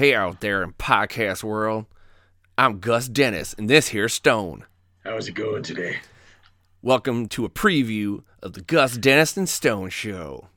Hey out there in podcast world. I'm Gus Dennis, and this here's Stone. How's it going today? Welcome to a preview of the Gus Dennis and Stone Show.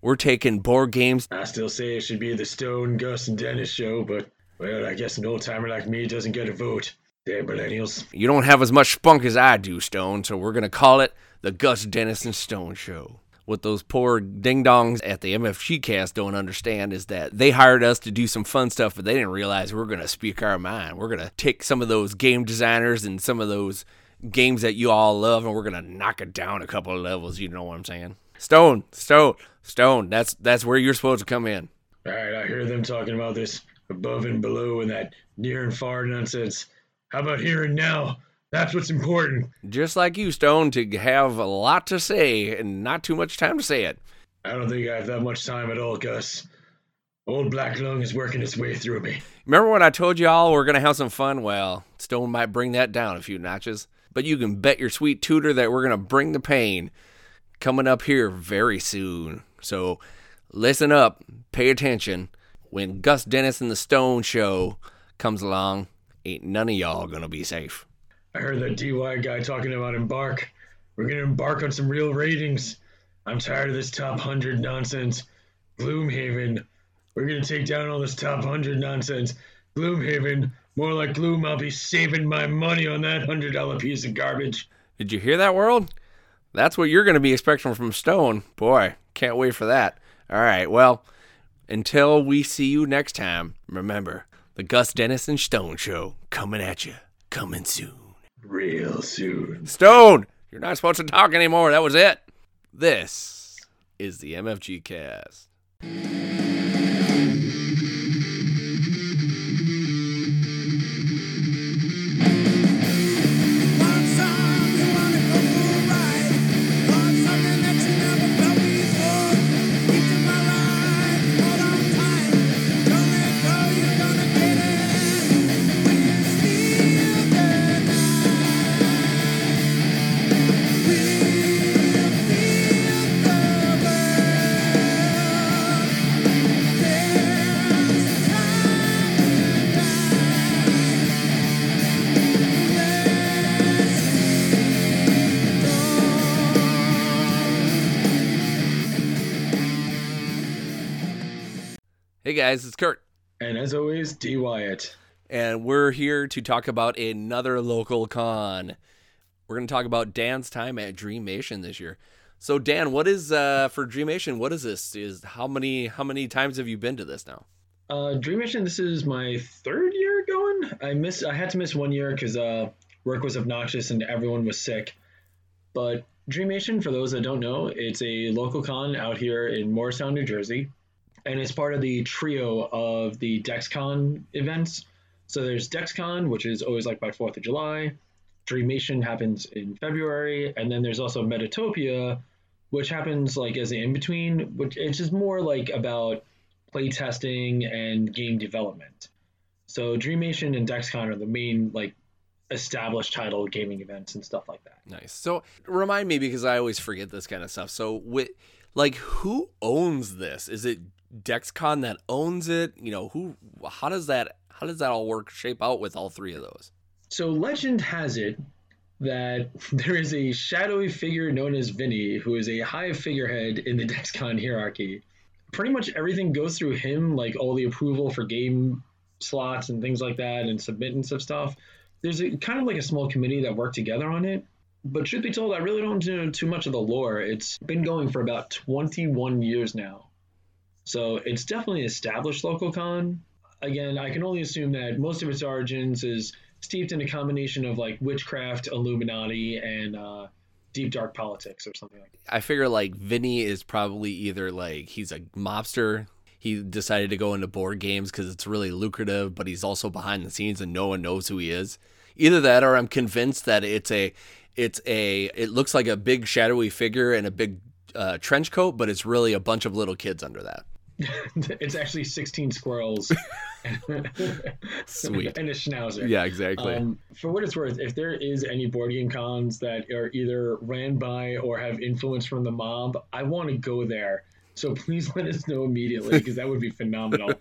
We're taking board games. I still say it should be the Stone, Gus, and Dennis show, but, well, I guess an old timer like me doesn't get a vote. Damn millennials. You don't have as much spunk as I do, Stone, so we're going to call it the Gus Dennis and Stone Show. What those poor ding dongs at the MFG cast don't understand is that they hired us to do some fun stuff, but they didn't realize we are going to speak our mind. We're going to take some of those game designers and some of those games that you all love, and we're going to knock it down a couple of levels. You know what I'm saying? Stone, Stone, Stone. That's that's where you're supposed to come in. All right, I hear them talking about this above and below and that near and far nonsense. How about here and now? That's what's important. Just like you, Stone, to have a lot to say and not too much time to say it. I don't think I have that much time at all, Gus. Old Black Lung is working its way through me. Remember when I told y'all we're going to have some fun? Well, Stone might bring that down a few notches. But you can bet your sweet tutor that we're going to bring the pain coming up here very soon. So listen up, pay attention. When Gus Dennis and the Stone Show comes along, ain't none of y'all going to be safe. I heard that DY guy talking about embark. We're gonna embark on some real ratings. I'm tired of this top hundred nonsense. Gloomhaven. We're gonna take down all this top hundred nonsense. Gloomhaven. More like gloom. I'll be saving my money on that hundred dollar piece of garbage. Did you hear that, world? That's what you're gonna be expecting from Stone. Boy, can't wait for that. All right, well, until we see you next time, remember the Gus Dennis and Stone Show coming at you, coming soon real soon. Stone, you're not supposed to talk anymore. That was it. This is the MFG cast. Guys, it's Kurt. And as always, D Wyatt. And we're here to talk about another local con. We're going to talk about Dan's time at Dreamation this year. So Dan, what is uh for Dreamation? What is this? Is how many how many times have you been to this now? Uh Dreamation, this is my third year going. I missed. I had to miss one year because uh work was obnoxious and everyone was sick. But Dreamation, for those that don't know, it's a local con out here in Morristown, New Jersey and it's part of the trio of the DexCon events. So there's DexCon, which is always like by Fourth of July. Dreamation happens in February, and then there's also Metatopia, which happens like as an in between, which it's just more like about play testing and game development. So Dreamation and DexCon are the main like established title gaming events and stuff like that. Nice. So remind me because I always forget this kind of stuff. So with like who owns this? Is it Dexcon that owns it? You know, who how does that how does that all work shape out with all three of those? So legend has it that there is a shadowy figure known as Vinny who is a high figurehead in the Dexcon hierarchy. Pretty much everything goes through him, like all the approval for game slots and things like that and submittance of stuff. There's a kind of like a small committee that work together on it. But truth be told, I really don't know too much of the lore. It's been going for about 21 years now. So it's definitely an established local con. Again, I can only assume that most of its origins is steeped in a combination of like witchcraft, Illuminati, and uh, deep dark politics or something like that. I figure like Vinny is probably either like he's a mobster. He decided to go into board games because it's really lucrative, but he's also behind the scenes and no one knows who he is. Either that, or I'm convinced that it's a, it's a, it looks like a big shadowy figure in a big uh, trench coat, but it's really a bunch of little kids under that. it's actually 16 squirrels Sweet. and a schnauzer. Yeah, exactly. Um, for what it's worth, if there is any board game cons that are either ran by or have influence from the mob, I want to go there So please let us know immediately because that would be phenomenal.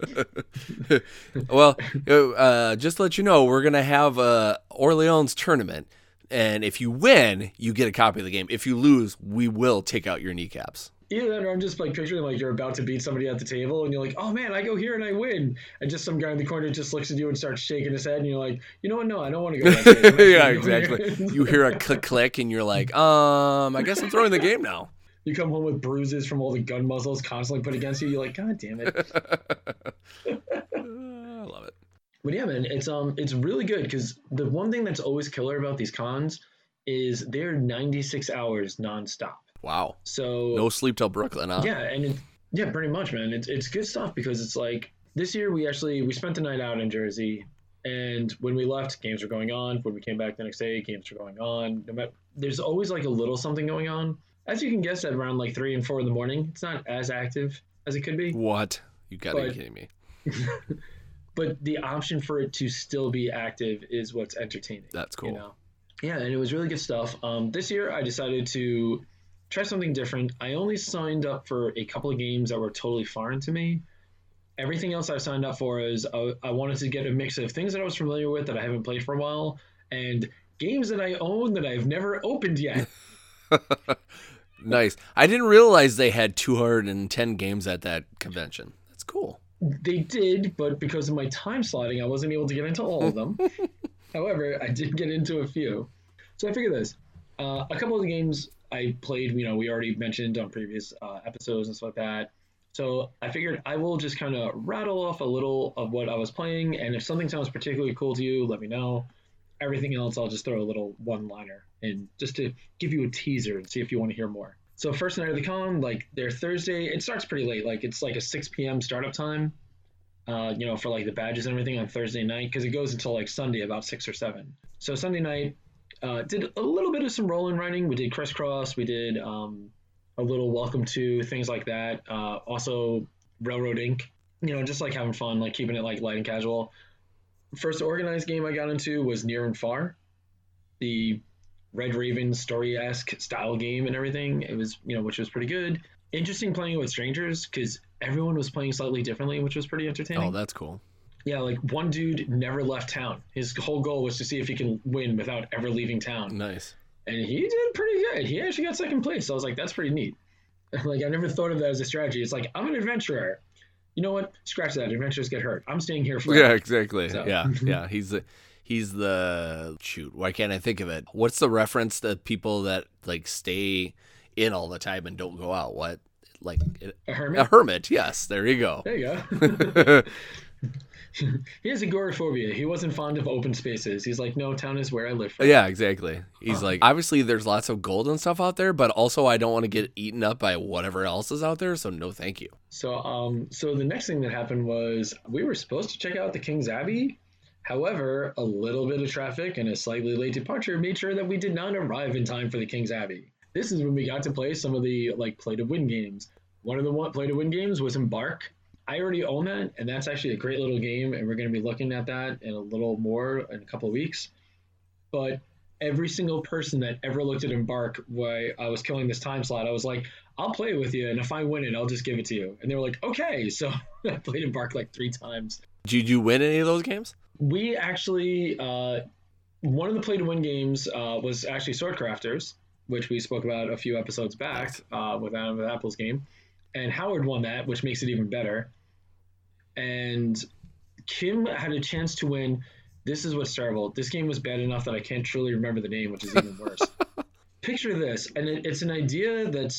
well, uh, just to let you know, we're gonna have a Orleans tournament, and if you win, you get a copy of the game. If you lose, we will take out your kneecaps. Either that, or I'm just like picturing like you're about to beat somebody at the table, and you're like, "Oh man, I go here and I win," and just some guy in the corner just looks at you and starts shaking his head, and you're like, "You know what? No, I don't want to go." That yeah, exactly. you hear a click click, and you're like, "Um, I guess I'm throwing the game now." You come home with bruises from all the gun muzzles constantly put against you. You're like, God damn it! I love it. But yeah, man, it's um, it's really good because the one thing that's always killer about these cons is they're 96 hours nonstop. Wow. So no sleep till Brooklyn, huh? Yeah, and it, yeah, pretty much, man. It's it's good stuff because it's like this year we actually we spent the night out in Jersey, and when we left, games were going on. When we came back the next day, games were going on. There's always like a little something going on. As you can guess, at around like three and four in the morning, it's not as active as it could be. What? You gotta but, be kidding me. but the option for it to still be active is what's entertaining. That's cool. You know? Yeah, and it was really good stuff. Um, this year, I decided to try something different. I only signed up for a couple of games that were totally foreign to me. Everything else I signed up for is I, I wanted to get a mix of things that I was familiar with that I haven't played for a while and games that I own that I've never opened yet. nice. I didn't realize they had 210 games at that convention. That's cool. They did, but because of my time slotting, I wasn't able to get into all of them. However, I did get into a few. So I figured this. Uh, a couple of the games I played, you know, we already mentioned on previous uh, episodes and stuff like that. So I figured I will just kind of rattle off a little of what I was playing, and if something sounds particularly cool to you, let me know. Everything else, I'll just throw a little one-liner in just to give you a teaser and see if you want to hear more. So first night of the con, like their Thursday, it starts pretty late. Like it's like a 6 p.m. startup time. Uh, you know, for like the badges and everything on Thursday night because it goes until like Sunday about six or seven. So Sunday night, uh, did a little bit of some roll and writing. We did crisscross. We did um, a little welcome to things like that. Uh, also Railroad Ink. You know, just like having fun, like keeping it like light and casual. First organized game I got into was Near and Far, the Red Raven story esque style game and everything. It was you know which was pretty good. Interesting playing with strangers because everyone was playing slightly differently, which was pretty entertaining. Oh, that's cool. Yeah, like one dude never left town. His whole goal was to see if he can win without ever leaving town. Nice. And he did pretty good. He actually got second place. So I was like, that's pretty neat. like I never thought of that as a strategy. It's like I'm an adventurer. You know what? Scratch that. Adventurers get hurt. I'm staying here for. Yeah, exactly. So. Yeah, yeah. He's the he's the shoot. Why can't I think of it? What's the reference to people that like stay in all the time and don't go out? What like a hermit? A hermit. Yes, there you go. There you go. he has agoraphobia. He wasn't fond of open spaces. He's like, no, town is where I live. From. Yeah, exactly. He's like, obviously, there's lots of gold and stuff out there, but also I don't want to get eaten up by whatever else is out there. So no, thank you. So, um, so the next thing that happened was we were supposed to check out the King's Abbey. However, a little bit of traffic and a slightly late departure made sure that we did not arrive in time for the King's Abbey. This is when we got to play some of the like play to win games. One of the one play to win games was Embark, I already own that, and that's actually a great little game, and we're going to be looking at that in a little more in a couple of weeks. But every single person that ever looked at Embark while I was killing this time slot, I was like, I'll play with you, and if I win it, I'll just give it to you. And they were like, okay. So I played Embark like three times. Did you win any of those games? We actually, uh, one of the play to win games uh, was actually Swordcrafters, which we spoke about a few episodes back uh, with Adam with Apple's game. And Howard won that, which makes it even better and Kim had a chance to win. This is what's terrible. This game was bad enough that I can't truly remember the name, which is even worse. Picture this, and it, it's an idea that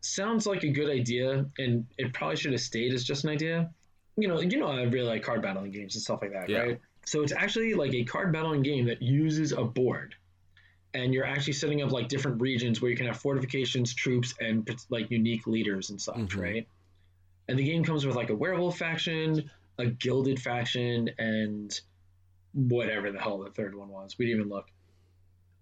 sounds like a good idea, and it probably should have stayed as just an idea. You know, you know, I really like card battling games and stuff like that, yeah. right? So it's actually like a card battling game that uses a board, and you're actually setting up like different regions where you can have fortifications, troops, and like unique leaders and such, mm-hmm. right? And the game comes with like a werewolf faction, a gilded faction, and whatever the hell the third one was. We didn't even look.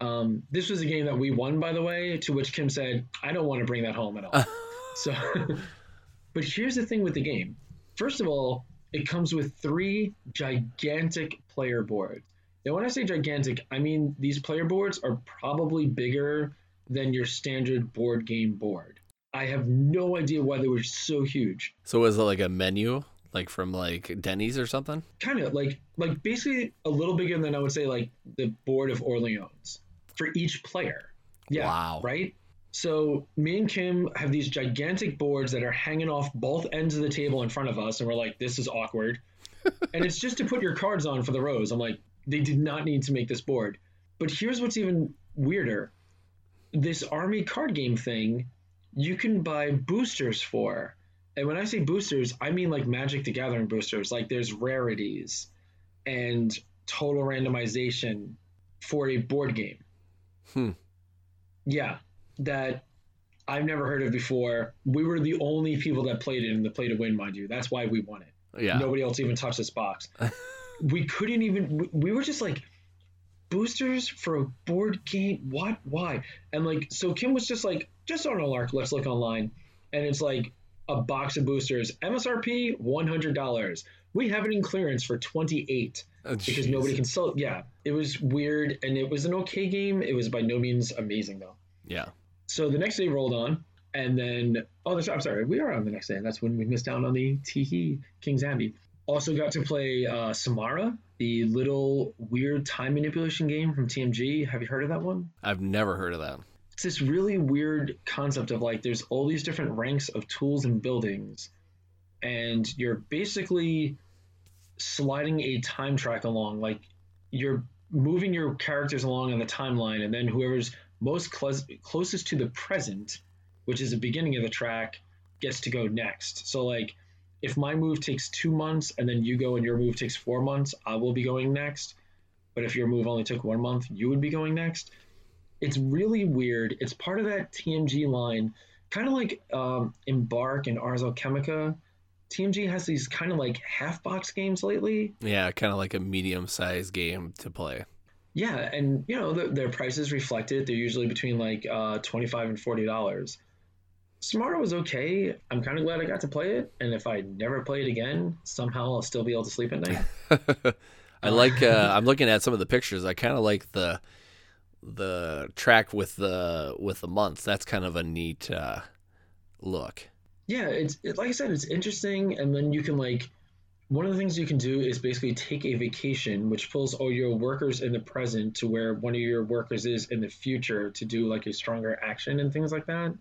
Um, this was a game that we won, by the way, to which Kim said, I don't want to bring that home at all. so, but here's the thing with the game. First of all, it comes with three gigantic player boards. Now, when I say gigantic, I mean these player boards are probably bigger than your standard board game board. I have no idea why they were so huge. So was it like a menu, like from like Denny's or something? Kind of like like basically a little bigger than I would say like the board of Orleans for each player. Yeah. Wow. Right. So me and Kim have these gigantic boards that are hanging off both ends of the table in front of us, and we're like, this is awkward. and it's just to put your cards on for the rows. I'm like, they did not need to make this board. But here's what's even weirder. This army card game thing, you can buy boosters for. And when I say boosters, I mean like Magic the Gathering boosters. Like there's rarities and total randomization for a board game. Hmm. Yeah, that I've never heard of before. We were the only people that played it in the play to win, mind you. That's why we won it. Yeah. Nobody else even touched this box. we couldn't even. we- We were just like boosters for a board game. What? Why? And like, so Kim was just like, just on a lark. Let's look online, and it's like a box of boosters. MSRP one hundred dollars. We have it in clearance for twenty eight Oh, because nobody can sell. Yeah, it was weird, and it was an okay game. It was by no means amazing though. Yeah. So the next day rolled on, and then oh, I'm sorry, we are on the next day. And that's when we missed out on the Teehee King's Abbey. Also got to play uh, Samara, the little weird time manipulation game from TMG. Have you heard of that one? I've never heard of that. It's this really weird concept of like there's all these different ranks of tools and buildings, and you're basically sliding a time track along. Like you're moving your characters along on the timeline, and then whoever's most close, closest to the present, which is the beginning of the track, gets to go next. So like if my move takes two months and then you go and your move takes four months, I will be going next. But if your move only took one month, you would be going next. It's really weird. It's part of that TMG line, kind of like um, Embark and Ars Alchemica. TMG has these kind of like half box games lately. Yeah, kind of like a medium sized game to play. Yeah, and you know the, their prices reflect it. They're usually between like uh, twenty five and forty dollars. Samara was okay. I'm kind of glad I got to play it, and if I never play it again, somehow I'll still be able to sleep at night. I like. Uh, I'm looking at some of the pictures. I kind of like the the track with the with the months. That's kind of a neat uh, look. yeah, it's it, like I said, it's interesting, and then you can like one of the things you can do is basically take a vacation, which pulls all your workers in the present to where one of your workers is in the future to do like a stronger action and things like that.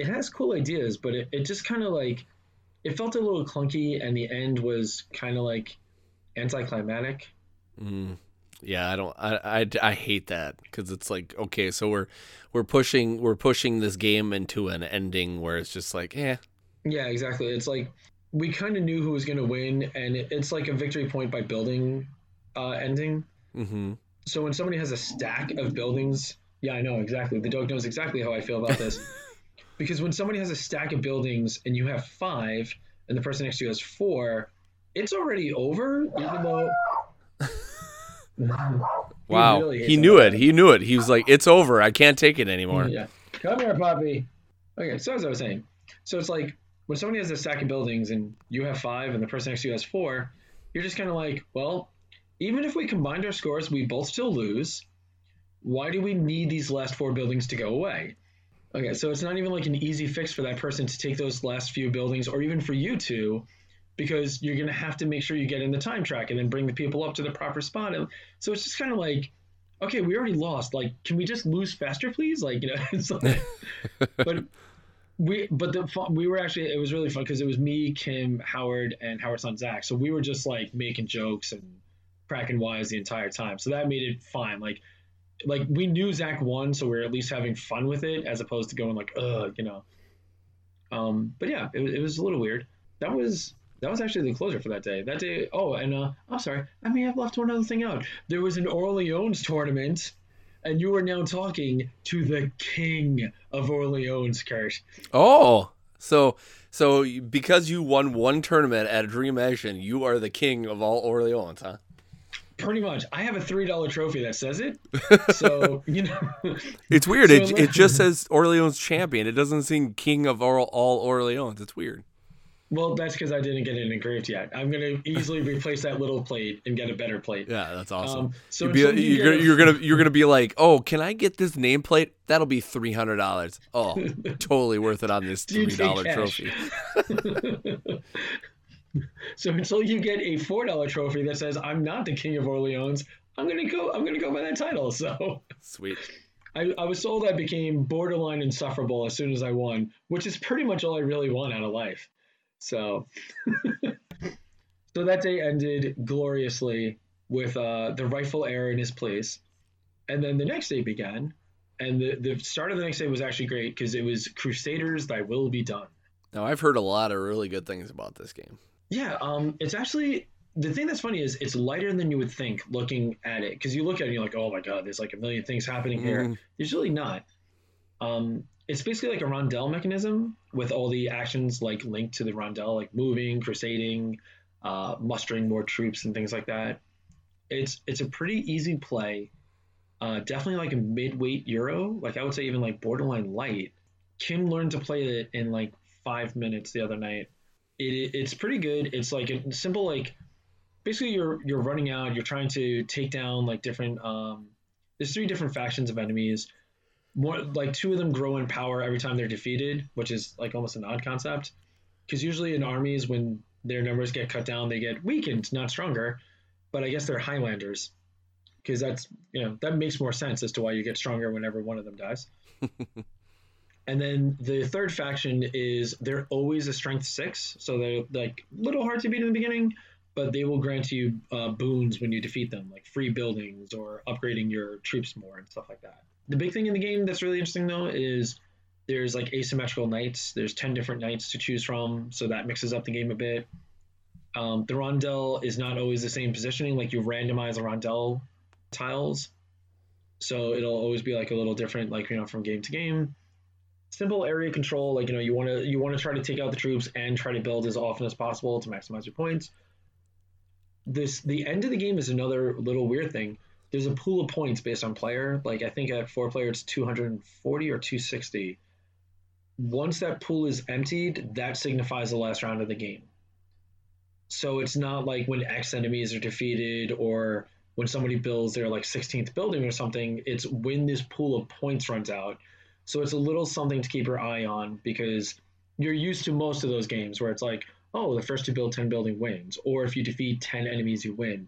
It has cool ideas, but it, it just kind of like it felt a little clunky, and the end was kind of like anticlimactic. Mm. Yeah, I don't. I, I, I hate that because it's like okay, so we're we're pushing we're pushing this game into an ending where it's just like, eh, Yeah, exactly. It's like we kind of knew who was going to win, and it, it's like a victory point by building uh, ending. mm-hmm. So when somebody has a stack of buildings, yeah, I know exactly. The dog knows exactly how I feel about this. because when somebody has a stack of buildings and you have five, and the person next to you has four, it's already over, even though. Wow, really he, knew it. He knew it. He was like, it's over. I can't take it anymore. Yeah. Come here, puppy. Okay, so as I was saying, so it's like when somebody has a stack of buildings and you have five and the person next to you has four, you're just kind of like, well, even if we combined our scores, we both still lose. Why do we need these last four buildings to go away? Okay, so it's not even like an easy fix for that person to take those last few buildings, or even for you to, because you're gonna have to make sure you get in the time track and then bring the people up to the proper spot. And so it's just kind of like, okay, we already lost. Like, can we just lose faster, please? Like, you know, it's like, but we, but the we were actually, it was really fun because it was me, Kim, Howard, and Howard's son Zach. So we were just like making jokes and cracking wise the entire time. So that made it fine. Like, like we knew Zach won, so we are at least having fun with it as opposed to going like, ugh, you know. Um, but yeah, it, it was a little weird. That was that was actually the closer for that day. That day. Oh, and uh, I'm sorry, I may have left one other thing out. There was an Orleans tournament, and you are now talking to the king of Orleans, Kurt. Oh, so so because you won one tournament at Dreamation, you are the king of all Orleans, huh? Pretty much, I have a three dollar trophy that says it. So you know, It's weird. So it, it just says Orleans champion. It doesn't say king of all, all Orleans. It's weird. Well, that's because I didn't get it engraved yet. I'm gonna easily replace that little plate and get a better plate. Yeah, that's awesome. Um, so be, until you you're, gonna, you're gonna be like, oh, can I get this nameplate? That'll be three hundred dollars. Oh, totally worth it on this $3 trophy. So until you get a four dollar trophy that says I'm not the king of Orleans, I'm gonna go. I'm gonna go by that title. So Sweet. I, I was told I became borderline insufferable as soon as I won, which is pretty much all I really want out of life. So, so that day ended gloriously with uh, the rightful heir in his place, and then the next day began, and the the start of the next day was actually great because it was Crusaders, Thy Will Be Done. Now I've heard a lot of really good things about this game. Yeah, um, it's actually the thing that's funny is it's lighter than you would think looking at it because you look at it and you're like, oh my god, there's like a million things happening here. Mhm. There's really not. Um, it's basically like a rondel mechanism with all the actions like linked to the rondel, like moving, crusading, uh, mustering more troops and things like that. It's it's a pretty easy play. Uh, definitely like a mid-weight euro, like I would say even like borderline light. Kim learned to play it in like five minutes the other night. It, it's pretty good. It's like a simple like basically you're you're running out. You're trying to take down like different. Um, there's three different factions of enemies. More like two of them grow in power every time they're defeated, which is like almost an odd concept. Because usually in armies, when their numbers get cut down, they get weakened, not stronger. But I guess they're Highlanders, because that's you know that makes more sense as to why you get stronger whenever one of them dies. And then the third faction is they're always a strength six, so they're like a little hard to beat in the beginning, but they will grant you uh, boons when you defeat them, like free buildings or upgrading your troops more and stuff like that. The big thing in the game that's really interesting though is there's like asymmetrical knights. There's ten different knights to choose from, so that mixes up the game a bit. Um, the rondel is not always the same positioning. Like you randomize the rondel tiles, so it'll always be like a little different, like you know, from game to game simple area control like you know you want to you want to try to take out the troops and try to build as often as possible to maximize your points. This the end of the game is another little weird thing. There's a pool of points based on player. Like i think at four player it's 240 or 260 once that pool is emptied that signifies the last round of the game. So it's not like when x enemies are defeated or when somebody builds their like 16th building or something it's when this pool of points runs out so it's a little something to keep your eye on because you're used to most of those games where it's like, oh, the first to build 10 building wins, or if you defeat 10 enemies, you win.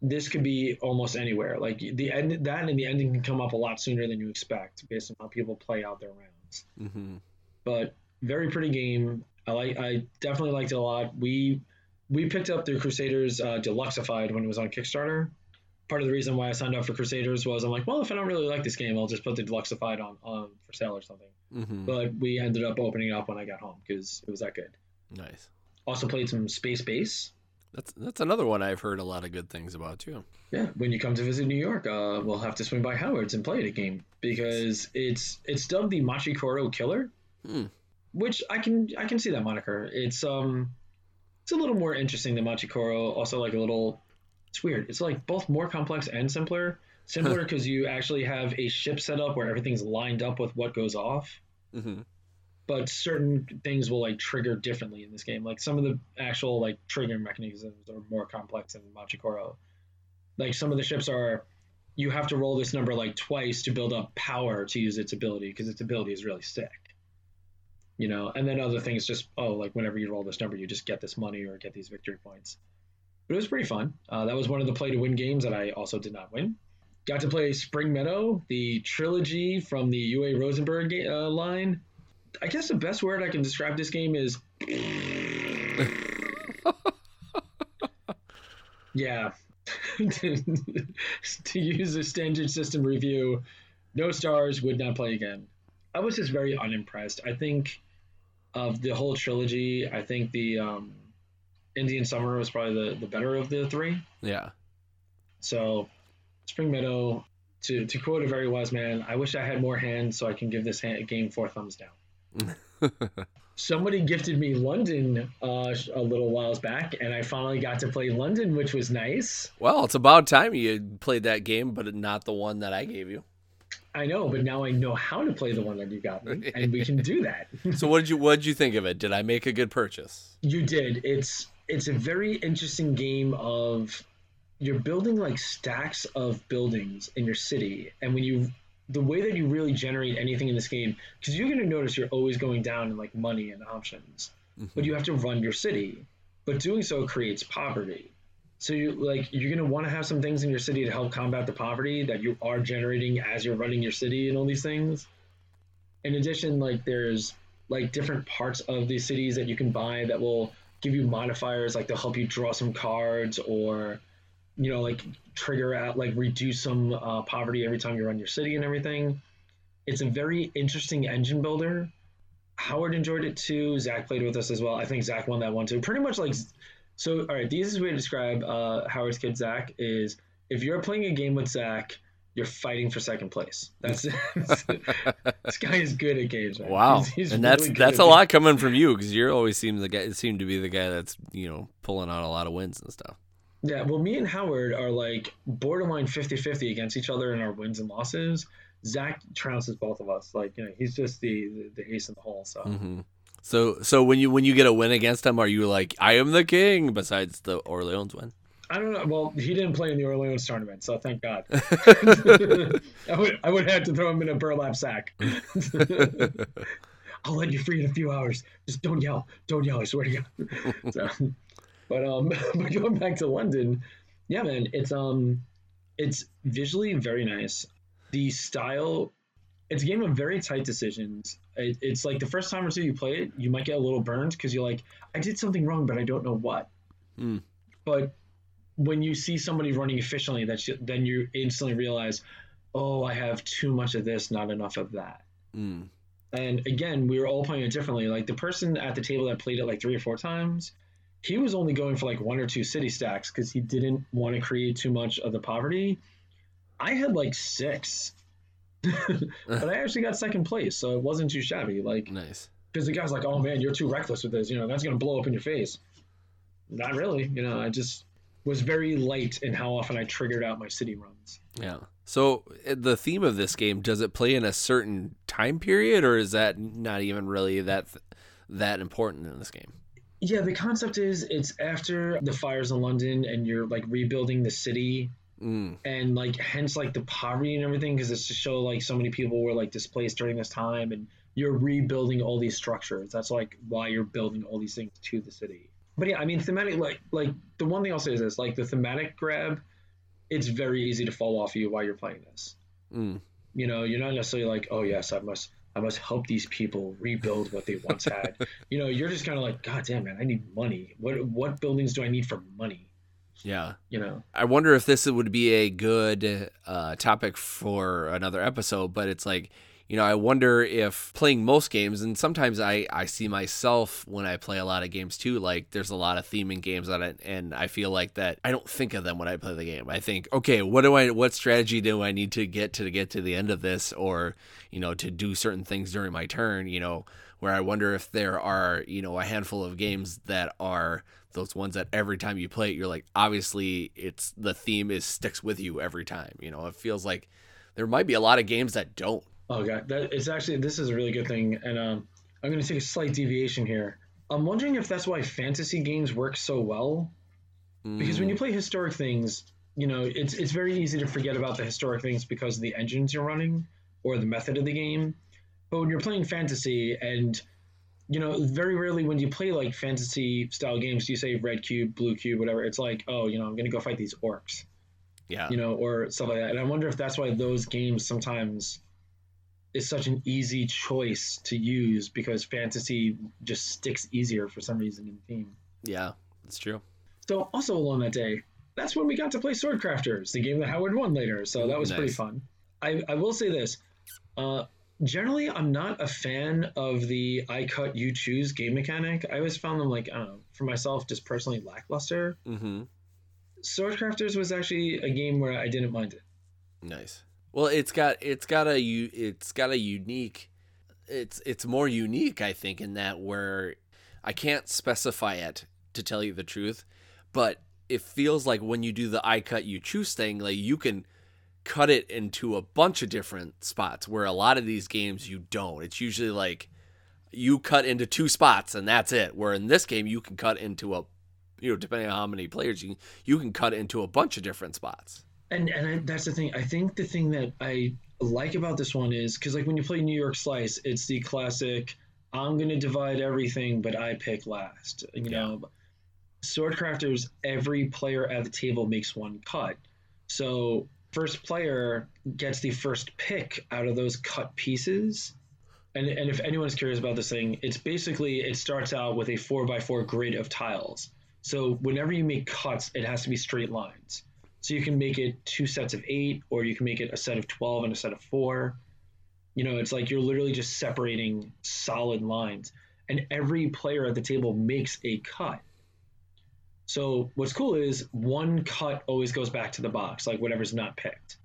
This could be almost anywhere. Like the end, that and the ending can come up a lot sooner than you expect based on how people play out their rounds. Mm-hmm. But very pretty game. I like. I definitely liked it a lot. We we picked up the Crusaders uh, Deluxeified when it was on Kickstarter. Part of the reason why I signed up for Crusaders was I'm like, well, if I don't really like this game, I'll just put the Deluxeified on on for sale or something. hmm But we ended up opening it up when I got home because it was that good. Nice. Also played some Space Base. That's that's another one I've heard a lot of good things about too. Yeah, when you come to visit New York, uh, we'll have to swing by Howard's and play the game because it's it's dubbed the Machi Koro Killer, Hmm. which I can I can see that moniker. It's um it's a little more interesting than Machi Koro. Also, like a little it's weird. It's like both more complex and simpler. Simpler because you actually have a ship set up where everything's lined up with what goes off. hmm but certain things will like trigger differently in this game. Like some of the actual like trigger mechanisms are more complex than Machi Koro. Like some of the ships are, you have to roll this number like twice to build up power to use its ability because its ability is really sick. You know, and then other things just oh like whenever you roll this number you just get this money or get these victory points. But it was pretty fun. Uh, that was one of the play to win games that I also did not win. Got to play Spring Meadow, the trilogy from the Uwe Rosenberg uh, line. I guess the best word I can describe this game is. yeah. to, use a standard system review, no stars, would not play again. I was just very unimpressed. I think of the whole trilogy, I think the um, Indian Summer was probably the, the better of the three. Yeah. So, Spring Meadow, to, to quote a very wise man, I wish I had more hands so I can give this hand, game four thumbs down. Somebody gifted me London uh, a little whiles back, and I finally got to play London, which was nice. well, it's about time you played that game, but not the one that I gave you. I know, but now I know how to play the one that you got me, and we can do that. so what did you what did you think of it? Did I make a good purchase? You did. It's it's a very interesting game of you're building like stacks of buildings in your city, and when you the way that you really generate anything in this game, because you're going to notice you're always going down in like money and options, mm-hmm. but you have to run your city. But doing so creates poverty. So you like you're gonna want to have some things in your city to help combat the poverty that you are generating as you're running your city and all these things. In addition, like there's like different parts of these cities that you can buy that will give you modifiers, like they'll help you draw some cards or you know like trigger out like reduce some uh, poverty every time you run your city and everything. It's a very interesting engine builder. Howard enjoyed it too. Zach played with us as well. I think Zach won that one too. Pretty much like so, all right, the easiest way to describe uh, Howard's kid Zach is if you're playing a game with Zach, you're fighting for second place. That's this guy is good at games. Man. Wow, he's, he's and really that's that's a lot coming from you because you're always seem the guy seem to be the guy that's you know pulling out a lot of wins and stuff. Yeah, well, me and Howard are like borderline 50-50 against each other in our wins and losses. Zach trounces both of us. Like you know, he's just the the, the ace in the hole. So. Mm-hmm. So so when you when you get a win against him, are you like I am the king? Besides the Orleans win. I don't know. Well, he didn't play in the Orleans tournament, so thank God. I would I would have to throw him in a burlap sack. I'll let you free in a few hours. Just don't yell. Don't yell. I swear to God. So, but um, but going back to London, yeah, man, it's um, it's visually very nice. The style it's a game of very tight decisions. It, it's like the first time or two you play it, you might get a little burned because you're like, I did something wrong, but I don't know what. Mm. But when you see somebody running efficiently, that's then you instantly realize, oh, I have too much of this, not enough of that. Mm. And again, we were all playing it differently. Like the person at the table that played it like three or four times, he was only going for like one or two city stacks because he didn't want to create too much of the poverty. I had like six but I actually got second place, so it wasn't too shabby. Like nice. Because the guy's like, "Oh man, you're too reckless with this. You know, that's gonna blow up in your face." Not really. You know, I just was very light in how often I triggered out my city runs. Yeah. So eh, the theme of this game does it play in a certain time period, or is that not even really that that important in this game? Yeah, the concept is it's after the fires in London, and you're like rebuilding the city Mm. And like hence like the poverty and everything because it's to show like so many people were like displaced during this time and you're rebuilding all these structures. That's like why you're building all these things to the city. But yeah, I mean thematic like like the one thing I'll say is this like the thematic grab, it's very easy to fall off you while you're playing this. Mm. You know, you're not necessarily like, oh yes, I must I must help these people rebuild what they once had. you know, you're just kind of like, God damn man, I need money. What what buildings do I need for money? Yeah. You know, I wonder if this would be a good uh, topic for another episode, but it's like, you know, I wonder if playing most games, and sometimes I, I see myself when I play a lot of games too, like there's a lot of theming games on it, and I feel like that I don't think of them when I play the game. I think, okay, what do I, what strategy do I need to get to, to get to the end of this, or, you know, to do certain things during my turn, you know, where I wonder if there are, you know, a handful of games that are those ones that every time you play it, you're like, obviously, it's the theme is sticks with you every time. You know, it feels like there might be a lot of games that don't. Oh god, that it's actually this is a really good thing, and um, I'm going to take a slight deviation here. I'm wondering if that's why fantasy games work so well, because when you mm. play historic things, you know, it's it's very easy to forget about the historic things because of the engines you're running or the method of the game. But when you're playing fantasy and you know, very rarely when you play like fantasy style games, do you say red cube, blue cube, whatever. It's like, oh, you know, I'm gonna go fight these orcs. Yeah. You know, or stuff like that. And I wonder if that's why those games sometimes is such an easy choice to use because fantasy just sticks easier for some reason in theme. Yeah, that's true. So also along that day, that's when we got to play Swordcrafters, the game that Howard won later. So that was nice. pretty fun. I, I will say this. Uh, generally i'm not a fan of the i cut you choose game mechanic i always found them like i don't know for myself just personally lackluster mm-hmm. sword crafters was actually a game where i didn't mind it nice well it's got it's got a it's got a unique it's it's more unique i think in that where i can't specify it to tell you the truth but it feels like when you do the i cut you choose thing like you can cut it into a bunch of different spots where a lot of these games you don't. It's usually like you cut into two spots and that's it. Where in this game you can cut into a you know, depending on how many players you you can cut into a bunch of different spots. And and I, that's the thing. I think the thing that I like about this one is because like when you play New York Slice, it's the classic. I'm gonna divide everything, but I pick last. You yeah. know, Sword Crafters, every player at the table makes one cut. So first player gets the first pick out of those cut pieces. And, and if anyone's curious about this thing, it's basically it starts out with a four by four grid of tiles. So whenever you make cuts, it has to be straight lines. So you can make it two sets of eight, or you can make it a set of twelve and a set of four. You know, it's like you're literally just separating solid lines, and every player at the table makes a cut. So what's cool is one cut always goes back to the box, like whatever's not picked.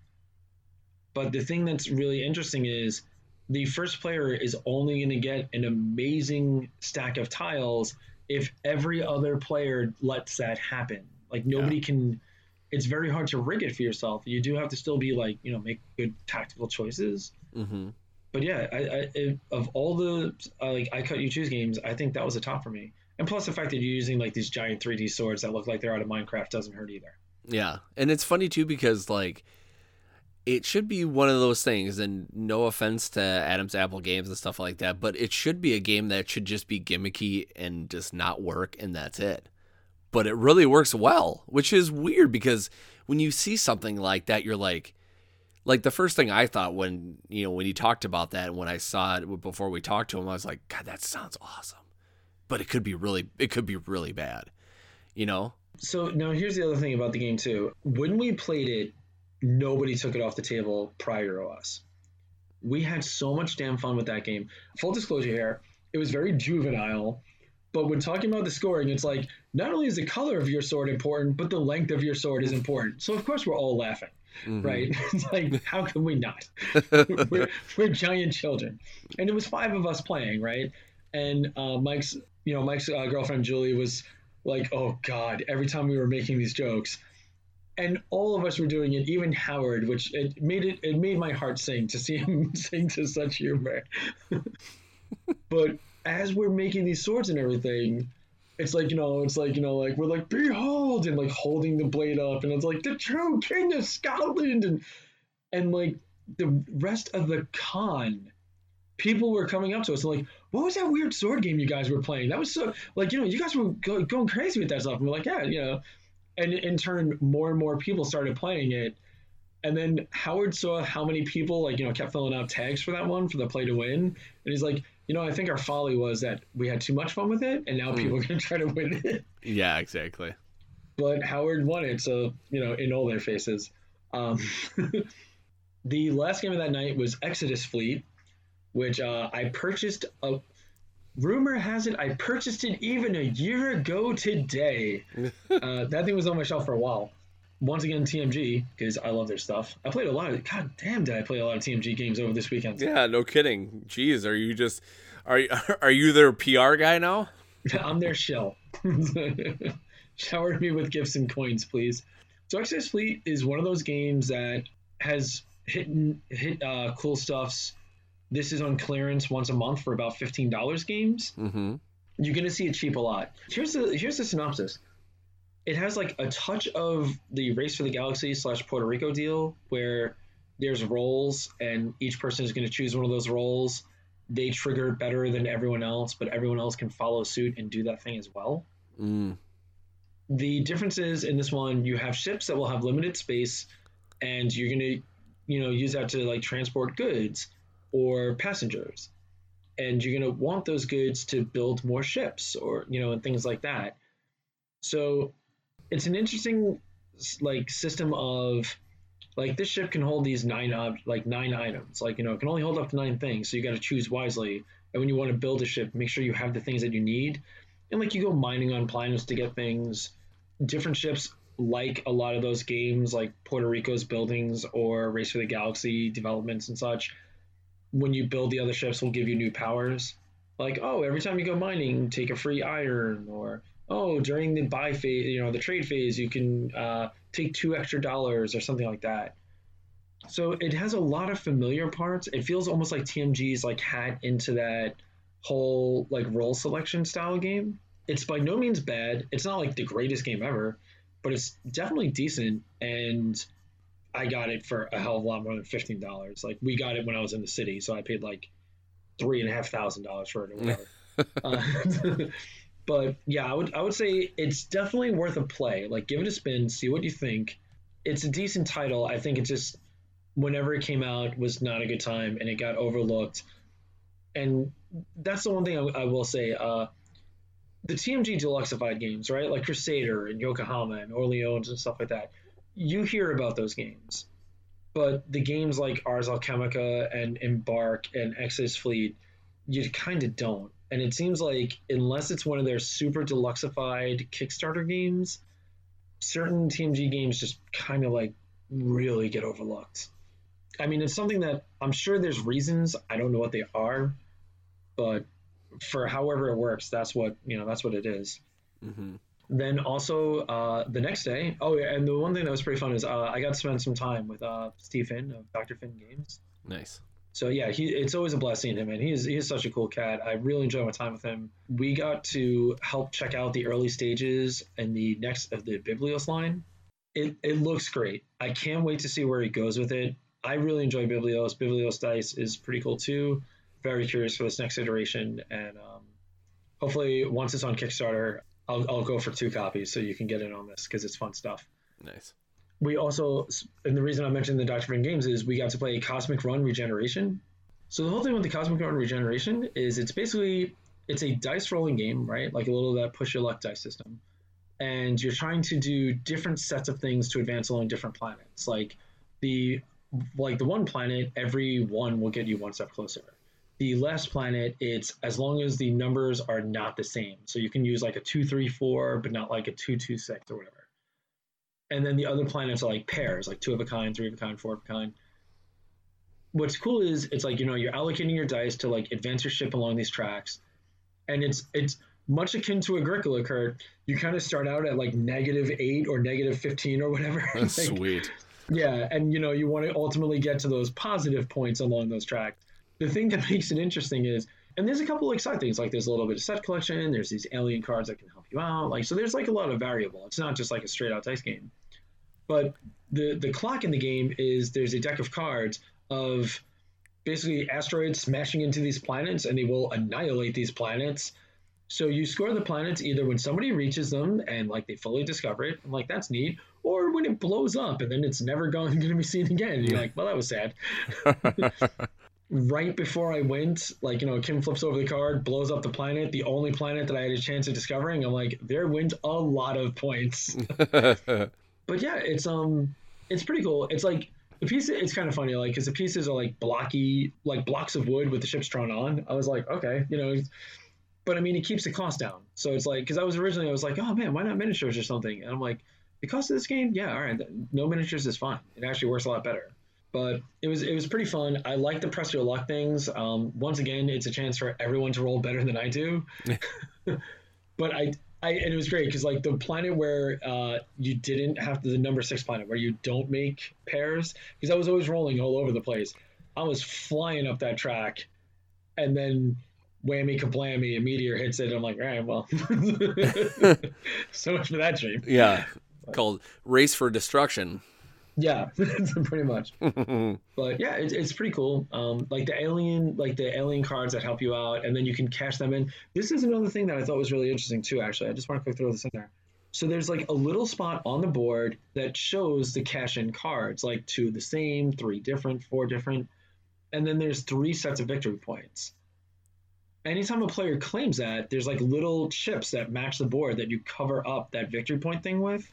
But the thing that's really interesting is the first player is only going to get an amazing stack of tiles if every other player lets that happen. Like nobody yeah. can. It's very hard to rig it for yourself. You do have to still be like you know make good tactical choices. Mm-hmm. But yeah, I, I it, of all the uh, like I cut you choose games, I think that was the top for me. And plus, the fact that you're using like these giant 3D swords that look like they're out of Minecraft doesn't hurt either. Yeah, and it's funny too because like it should be one of those things, and no offense to Adam's Apple games and stuff like that, but it should be a game that should just be gimmicky and just not work, and that's it. But it really works well, which is weird because when you see something like that, you're like, like the first thing I thought when you know when he talked about that, and when I saw it before we talked to him, I was like, God, that sounds awesome but it could be really it could be really bad. You know? So now here's the other thing about the game too. When we played it, nobody took it off the table prior to us. We had so much damn fun with that game. Full disclosure here, it was very juvenile. But when talking about the scoring, it's like not only is the color of your sword important, but the length of your sword is important. So of course we're all laughing, mm-hmm. right? it's like how can we not? we're, we're giant children, and it was five of us playing, right? And uh, Mike's you know, Mike's uh, girlfriend Julie was like, "Oh God!" Every time we were making these jokes, and all of us were doing it. Even Howard, which it made it it made my heart sing to see him sing to such humor. but as we're making these swords and everything, it's like you know, it's like you know, like we're like behold and like holding the blade up, and it's like the true king of Scotland, and and like the rest of the con, people were coming up to us like, what was that weird sword game you guys were playing? That was so like you know you guys were go, going crazy with that stuff. And we're like, yeah, you know, and in turn, more and more people started playing it. And then Howard saw how many people like you know kept filling out tags for that one for the play to win, and he's like, you know, I think our folly was that we had too much fun with it, and now mm. people are gonna try to win it. Yeah, exactly. But Howard won it, so you know, in all their faces. Um, the last game of that night was Exodus Fleet, which uh, I purchased. A, rumor has it I purchased it even a year ago today. uh, that thing was on my shelf for a while. Once again, TMG because I love their stuff. I played a lot of. God damn, did I play a lot of TMG games over this weekend? Yeah, no kidding. Jeez, are you just are are you their PR guy now? I'm their shell. Shower me with gifts and coins, please. So Exodus Fleet is one of those games that has hit hit uh, cool stuffs this is on clearance once a month for about fifteen dollars games. Mm-hmm. You're gonna see it cheap a lot. Here's the here's the synopsis. It has like a touch of the Race for the Galaxy slash Puerto Rico deal where there's roles and each person is going to choose one of those roles. They trigger better than everyone else, but everyone else can follow suit and do that thing as well. Mm. The difference is in this one, you have ships that will have limited space, and you're going to, you know, use that to like transport goods or passengers and you're going to want those goods to build more ships or you know and things like that so it's an interesting like system of like this ship can hold these nine ob- like nine items. Like you know it can only hold up to nine things so you got to choose wisely. And when you want to build a ship make sure you have the things that you need. And like you go mining on planets to get things. Different ships like a lot of those games like puerto rico's buildings or race for the galaxy developments and such. When you build the other ships will give you new powers. Like, oh, every time you go mining, take a free iron, or oh, during the buy phase, you know, the trade phase, you can uh, take two extra dollars or something like that. So it has a lot of familiar parts. It feels almost like TMG's like hat into that whole like role selection style game. It's by no means bad. It's not like the greatest game ever, but it's definitely decent. And I got it for a hell of a lot more than fifteen dollars. Like we got it when I was in the city, so I paid like three and a half thousand dollars for it or whatever. uh, but yeah, I would I would say it's definitely worth a play. Like give it a spin, see what you think. It's a decent title. I think it just whenever it came out was not a good time and it got overlooked. And that's the one thing I, I will say. Uh, the TMG Deluxeified games, right? Like Crusader and Yokohama and Orleans and stuff like that. You hear about those games. But the games like Ars Alchemica and Embark and Exodus Fleet, you kind of don't. And it seems like unless it's one of their super deluxeified Kickstarter games, certain TMG games just kind of like really get overlooked. I mean, it's something that I'm sure there's reasons. I don't know what they are, but for however it works, that's what you know. That's what it is. Mm-hmm. Then also uh, the next day. Oh yeah, and the one thing that was pretty fun is uh, I got to spend some time with uh, Steve Finn of Dr. Finn Games. Nice. So yeah, he it's always a blessing him, and he's he's such a cool cat. I really enjoy my time with him. We got to help check out the early stages and the next of the Biblios line. It it looks great. I can't wait to see where he goes with it. I really enjoy Biblios. Biblios Dice is pretty cool too. Very curious for this next iteration, and um, hopefully once it's on Kickstarter, I'll, I'll go for two copies so you can get in on this because it's fun stuff. Nice. We also, and the reason I mentioned the Dr. Finn games is we got to play Cosmic Run Regeneration. So the whole thing with the Cosmic Run Regeneration is it's basically it's a dice rolling game, right? Like a little that push your luck dice system, and you're trying to do different sets of things to advance along different planets. Like the like the one planet, every one will get you one step closer. The last planet, it's as long as the numbers are not the same. So you can use like a two, three, four, but not like a two, two, six or whatever. And then the other planets are like pairs, like two of a kind, three of a kind, four of a kind. What's cool is it's like, you know, you're allocating your dice to like advance your ship along these tracks. And it's it's much akin to Agricola, Kurt. You kind of start out at like negative eight or negative fifteen or whatever. That's like, sweet. Yeah, and you know you want to ultimately get to those positive points along those tracks. The thing that makes it interesting is, and there's a couple of side things like there's a little bit of set collection. There's these alien cards that can help you out. Like so, there's like a lot of variable. It's not just like a straight out dice game. But the the clock in the game is there's a deck of cards of basically asteroids smashing into these planets, and they will annihilate these planets. So you score the planets either when somebody reaches them and like they fully discover it, and like that's neat, or when it blows up and then it's never going, going to be seen again. You're like, well, that was sad. right before I went, like, you know, Kim flips over the card, blows up the planet, the only planet that I had a chance of discovering. I'm like, there went a lot of points. but yeah, it's um it's pretty cool. It's like the piece it's kind of funny, like because the pieces are like blocky, like blocks of wood with the ships drawn on. I was like, okay, you know, but I mean, it keeps the cost down. So it's like because I was originally I was like, oh man, why not miniatures or something? And I'm like, the cost of this game, yeah, all right, no miniatures is fine. It actually works a lot better. But it was it was pretty fun. I like the press your luck things. Um, once again, it's a chance for everyone to roll better than I do. but I I and it was great because like the planet where uh, you didn't have to, the number six planet where you don't make pairs because I was always rolling all over the place. I was flying up that track, and then whammy kablammy, a meteor hits it. And I'm like, all right, well, so much for that dream. Yeah, called Race for Destruction. Yeah, pretty much. but yeah, it's, it's pretty cool. Um, like the alien, like the alien cards that help you out, and then you can cash them in. This is another thing that I thought was really interesting too. Actually, I just want to quick throw this in there. So there's like a little spot on the board that shows the cash in cards, like two the same, three different, four different, and then there's three sets of victory points. Anytime a player claims that, there's like little chips that match the board that you cover up that victory point thing with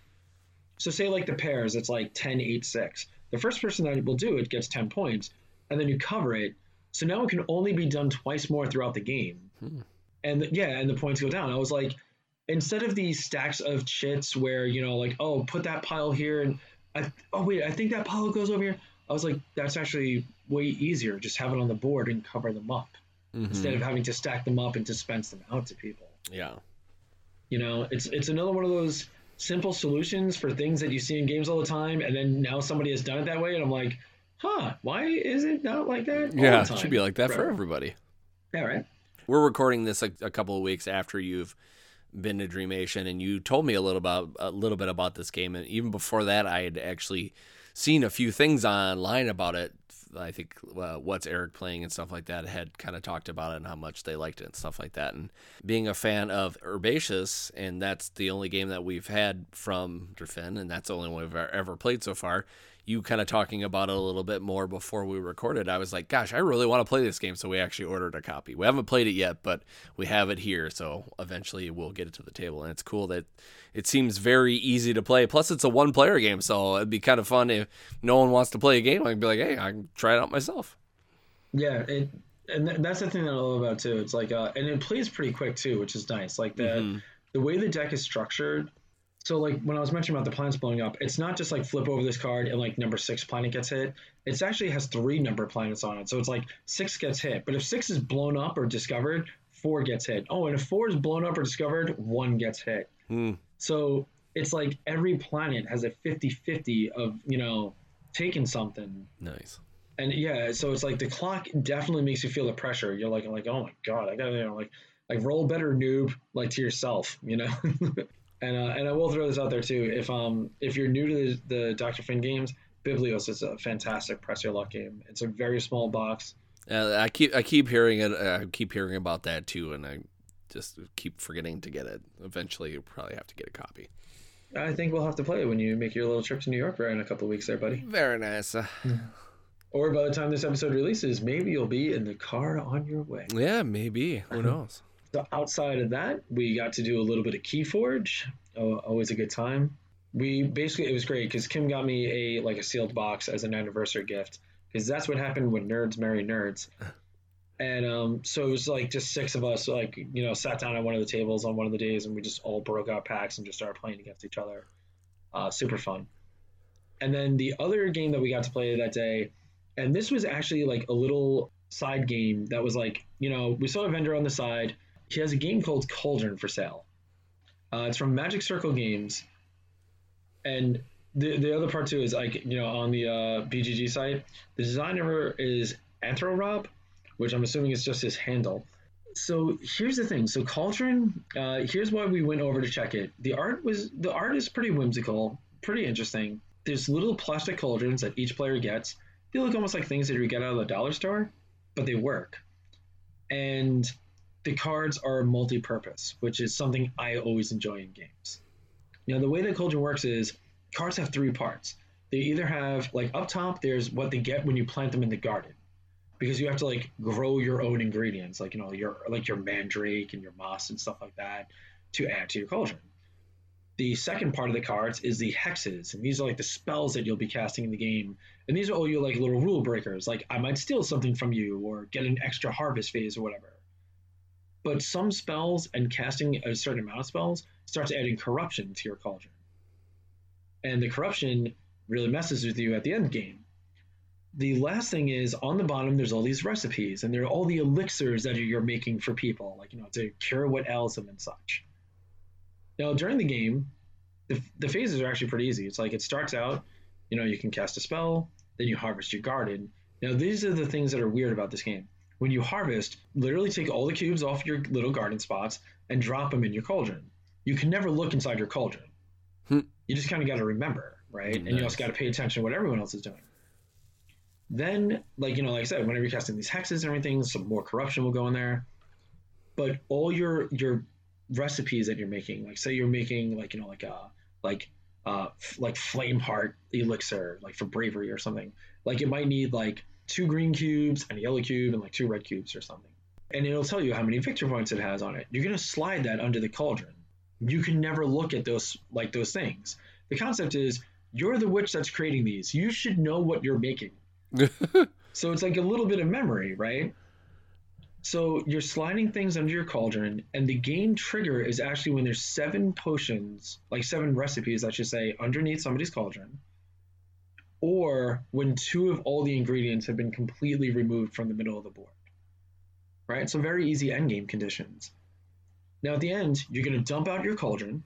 so say like the pairs, it's like 10, 8, 6. The first person that will do it gets 10 points, and then you cover it. So now it can only be done twice more throughout the game. Hmm. And yeah, and the points go down. I was like, instead of these stacks of chits where, you know, like, oh, put that pile here and I, oh wait, I think that pile goes over here. I was like, that's actually way easier. Just have it on the board and cover them up mm-hmm. instead of having to stack them up and dispense them out to people. Yeah. You know, it's it's another one of those simple solutions for things that you see in games all the time, and then now somebody has done it that way, and I'm like, huh, why is it not like that? yeah, it should be like that for everybody. Yeah, right. We're recording this a, a couple of weeks after you've been to Dreamation, and you told me a little about a little bit about this game, and even before that, I had actually seen a few things online about it. I think uh, what's Eric playing and stuff like that had kind of talked about it and how much they liked it and stuff like that. And being a fan of Herbaceous, and that's the only game that we've had from Dr. Finn, and that's the only one we've ever played so far. You kind of talking about it a little bit more before we recorded. I was like, gosh, I really want to play this game. So we actually ordered a copy. We haven't played it yet, but we have it here. So eventually we'll get it to the table. And it's cool that it seems very easy to play. Plus, it's a one player game. So it'd be kind of fun if no one wants to play a game. I can be like, hey, I can try it out myself. Yeah, it and that's the thing that I love about too. It's like uh, and it plays pretty quick too, which is nice. Like the Mhm. the way the deck is structured. So like when I was mentioning about the planets blowing up, it's not just like flip over this card and like number six planet gets hit. It actually has three number planets on it. So it's like six gets hit. But if six is blown up or discovered, four gets hit. Oh, and if four is blown up or discovered, one gets hit. Hmm. So it's like every planet has a 50-50 of, you know, taking something Nice. and yeah, so it's like the clock definitely makes you feel the pressure. You're like, like, oh my god, I gotta, you know, like, like roll better, noob, like to yourself, you know. and uh, and I will throw this out there too. If um if you're new to the, the Dr. Finn games, Biblios is a fantastic press your luck game. It's a very small box. Uh, I keep I keep hearing it. I keep hearing about that too, and I just keep forgetting to get it. Eventually, you'll probably have to get a copy. I think we'll have to play it when you make your little trip to New York in a couple of weeks, there, buddy. Very nice. Or by the time this episode releases, maybe you'll be in the car on your way. yeah, maybe. Who knows? So outside of that, we got to do a little bit of Keyforge. Oh, always a good time. We basically it was great because Kim got me a like a sealed box as an anniversary gift because that's what happened when nerds marry nerds. And um, so it was like just six of us, like you know, sat down at one of the tables on one of the days, and we just all broke out packs and just started playing against each other. Uh, super fun. And then the other game that we got to play that day, and this was actually like a little side game that was like, you know, we saw a vendor on the side. He has a game called Cauldron for sale. Uh, it's from Magic Circle Games, and the the other part too is like you know on the uh, BGG site, the designer is Anthro Rob, which I'm assuming is just his handle. So here's the thing. So Cauldron, uh, here's why we went over to check it. The art was the art is pretty whimsical, pretty interesting. There's little plastic cauldrons that each player gets. They look almost like things that you get out of the dollar store, but they work. And the cards are multi-purpose, which is something I always enjoy in games. Now the way that Cauldron works is cards have three parts. They either have like up top, there's what they get when you plant them in the garden because you have to like grow your own ingredients, like you know your like your mandrake and your moss and stuff like that, to add to your cauldron. The second part of the cards is the hexes, and these are like the spells that you'll be casting in the game. And these are all your like little rule breakers, like I might steal something from you or get an extra harvest phase or whatever. But some spells and casting a certain amount of spells starts adding corruption to your cauldron. And the corruption really messes with you at the end game. The last thing is on the bottom there's all these recipes and there are all the elixirs that you're making for people like you know to cure what ails them and such. Now during the game the, the phases are actually pretty easy. It's like it starts out you know you can cast a spell then you harvest your garden. Now these are the things that are weird about this game when you harvest literally take all the cubes off your little garden spots and drop them in your cauldron you can never look inside your cauldron Hmm. you just kind of got to remember right and you also got to pay attention to what everyone else is doing then, like you know, like I said, whenever you're casting these hexes and everything, some more corruption will go in there. But all your your recipes that you're making, like say you're making like you know like a like uh f- like flame heart elixir, like for bravery or something. Like it might need like two green cubes and a yellow cube and like two red cubes or something. And it'll tell you how many victory points it has on it. You're gonna slide that under the cauldron. You can never look at those like those things. The concept is you're the witch that's creating these. You should know what you're making. So it's like a little bit of memory, right? So you're sliding things under your cauldron, and the game trigger is actually when there's seven potions, like seven recipes, I should say, underneath somebody's cauldron, or when two of all the ingredients have been completely removed from the middle of the board. Right? So very easy endgame conditions. Now at the end, you're going to dump out your cauldron,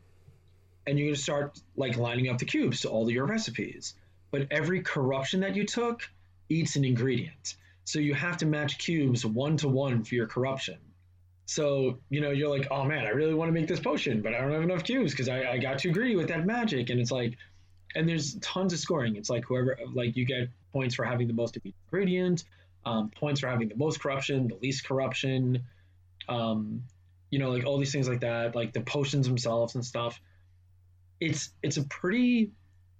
and you're going to start like lining up the cubes to all of your recipes. But every corruption that you took eats an ingredient. So you have to match cubes one to one for your corruption. So, you know, you're like, oh man, I really want to make this potion, but I don't have enough cubes because I, I got too greedy with that magic. And it's like, and there's tons of scoring. It's like whoever, like you get points for having the most ingredient, um, points for having the most corruption, the least corruption, um, you know, like all these things like that, like the potions themselves and stuff. It's it's a pretty,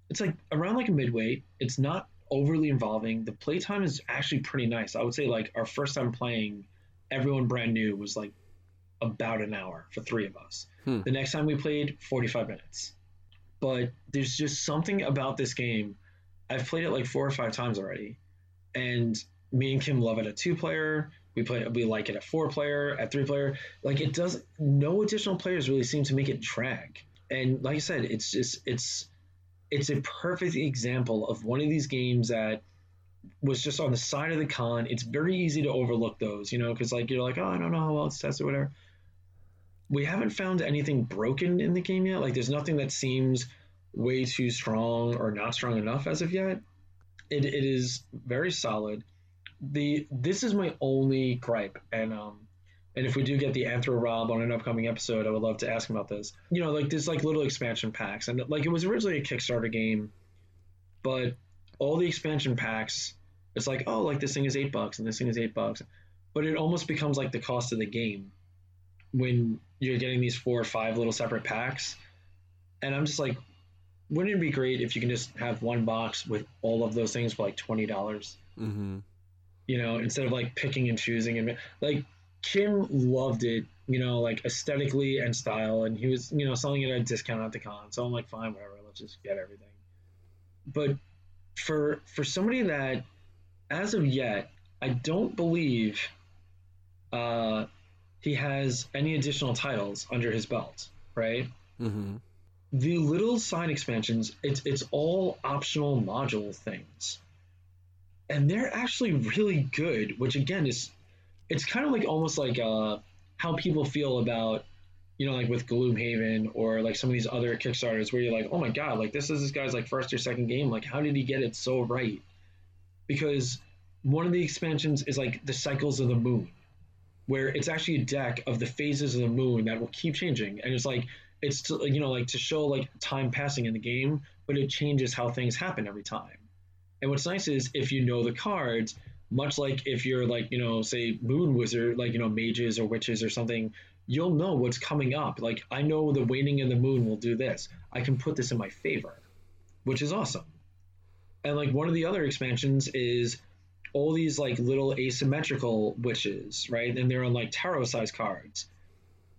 it's like around like a midweight. It's not overly involving. The playtime is actually pretty nice. I would say like our first time playing, everyone brand new was like about an hour for three of us. Hmm. The next time we played, 45 minutes. But there's just something about this game. I've played it like four or five times already. And me and Kim love it at two player. We play we like it at four player, at three player. Like it does no additional players really seem to make it drag. And like I said, it's just it's it's a perfect example of one of these games that was just on the side of the con. It's very easy to overlook those, you know, because like you're like, oh, I don't know how well it's tested, or whatever. We haven't found anything broken in the game yet. Like there's nothing that seems way too strong or not strong enough as of yet. It, it is very solid the this is my only gripe, and um, and if we do get the Anthro Rob on an upcoming episode, I would love to ask him about this. You know, like there's like little expansion packs, and like it was originally a Kickstarter game, but all the expansion packs, it's like oh, like this thing is eight bucks and this thing is eight bucks, but it almost becomes like the cost of the game when you're getting these four or five little separate packs, and I'm just like, wouldn't it be great if you can just have one box with all of those things for like twenty dollars? Mm-hmm you know, instead of like picking and choosing. And like Kim loved it, you know, like aesthetically and style, and he was, you know, selling it at a discount at the con. So I'm like, fine, whatever, let's just get everything. But for for somebody that, as of yet, I don't believe uh, he has any additional titles under his belt, right? Mm-hmm. The little side expansions, it's it's all optional module things and they're actually really good. Which again is, it's kind of like almost like uh, how people feel about, you know, like with Gloomhaven or like some of these other Kickstarters where you're like, oh my god, like this is this guy's like first or second game. Like how did he get it so right? Because one of the expansions is like the cycles of the moon, where it's actually a deck of the phases of the moon that will keep changing, and it's like it's to, you know like to show like time passing in the game, but it changes how things happen every time. And what's nice is if you know the cards, much like if you're like, you know, say moon wizard, like, you know, mages or witches or something, you'll know what's coming up. Like, I know the waning of the moon will do this. I can put this in my favor, which is awesome. And like one of the other expansions is all these like little asymmetrical witches, right? And they're on like tarot size cards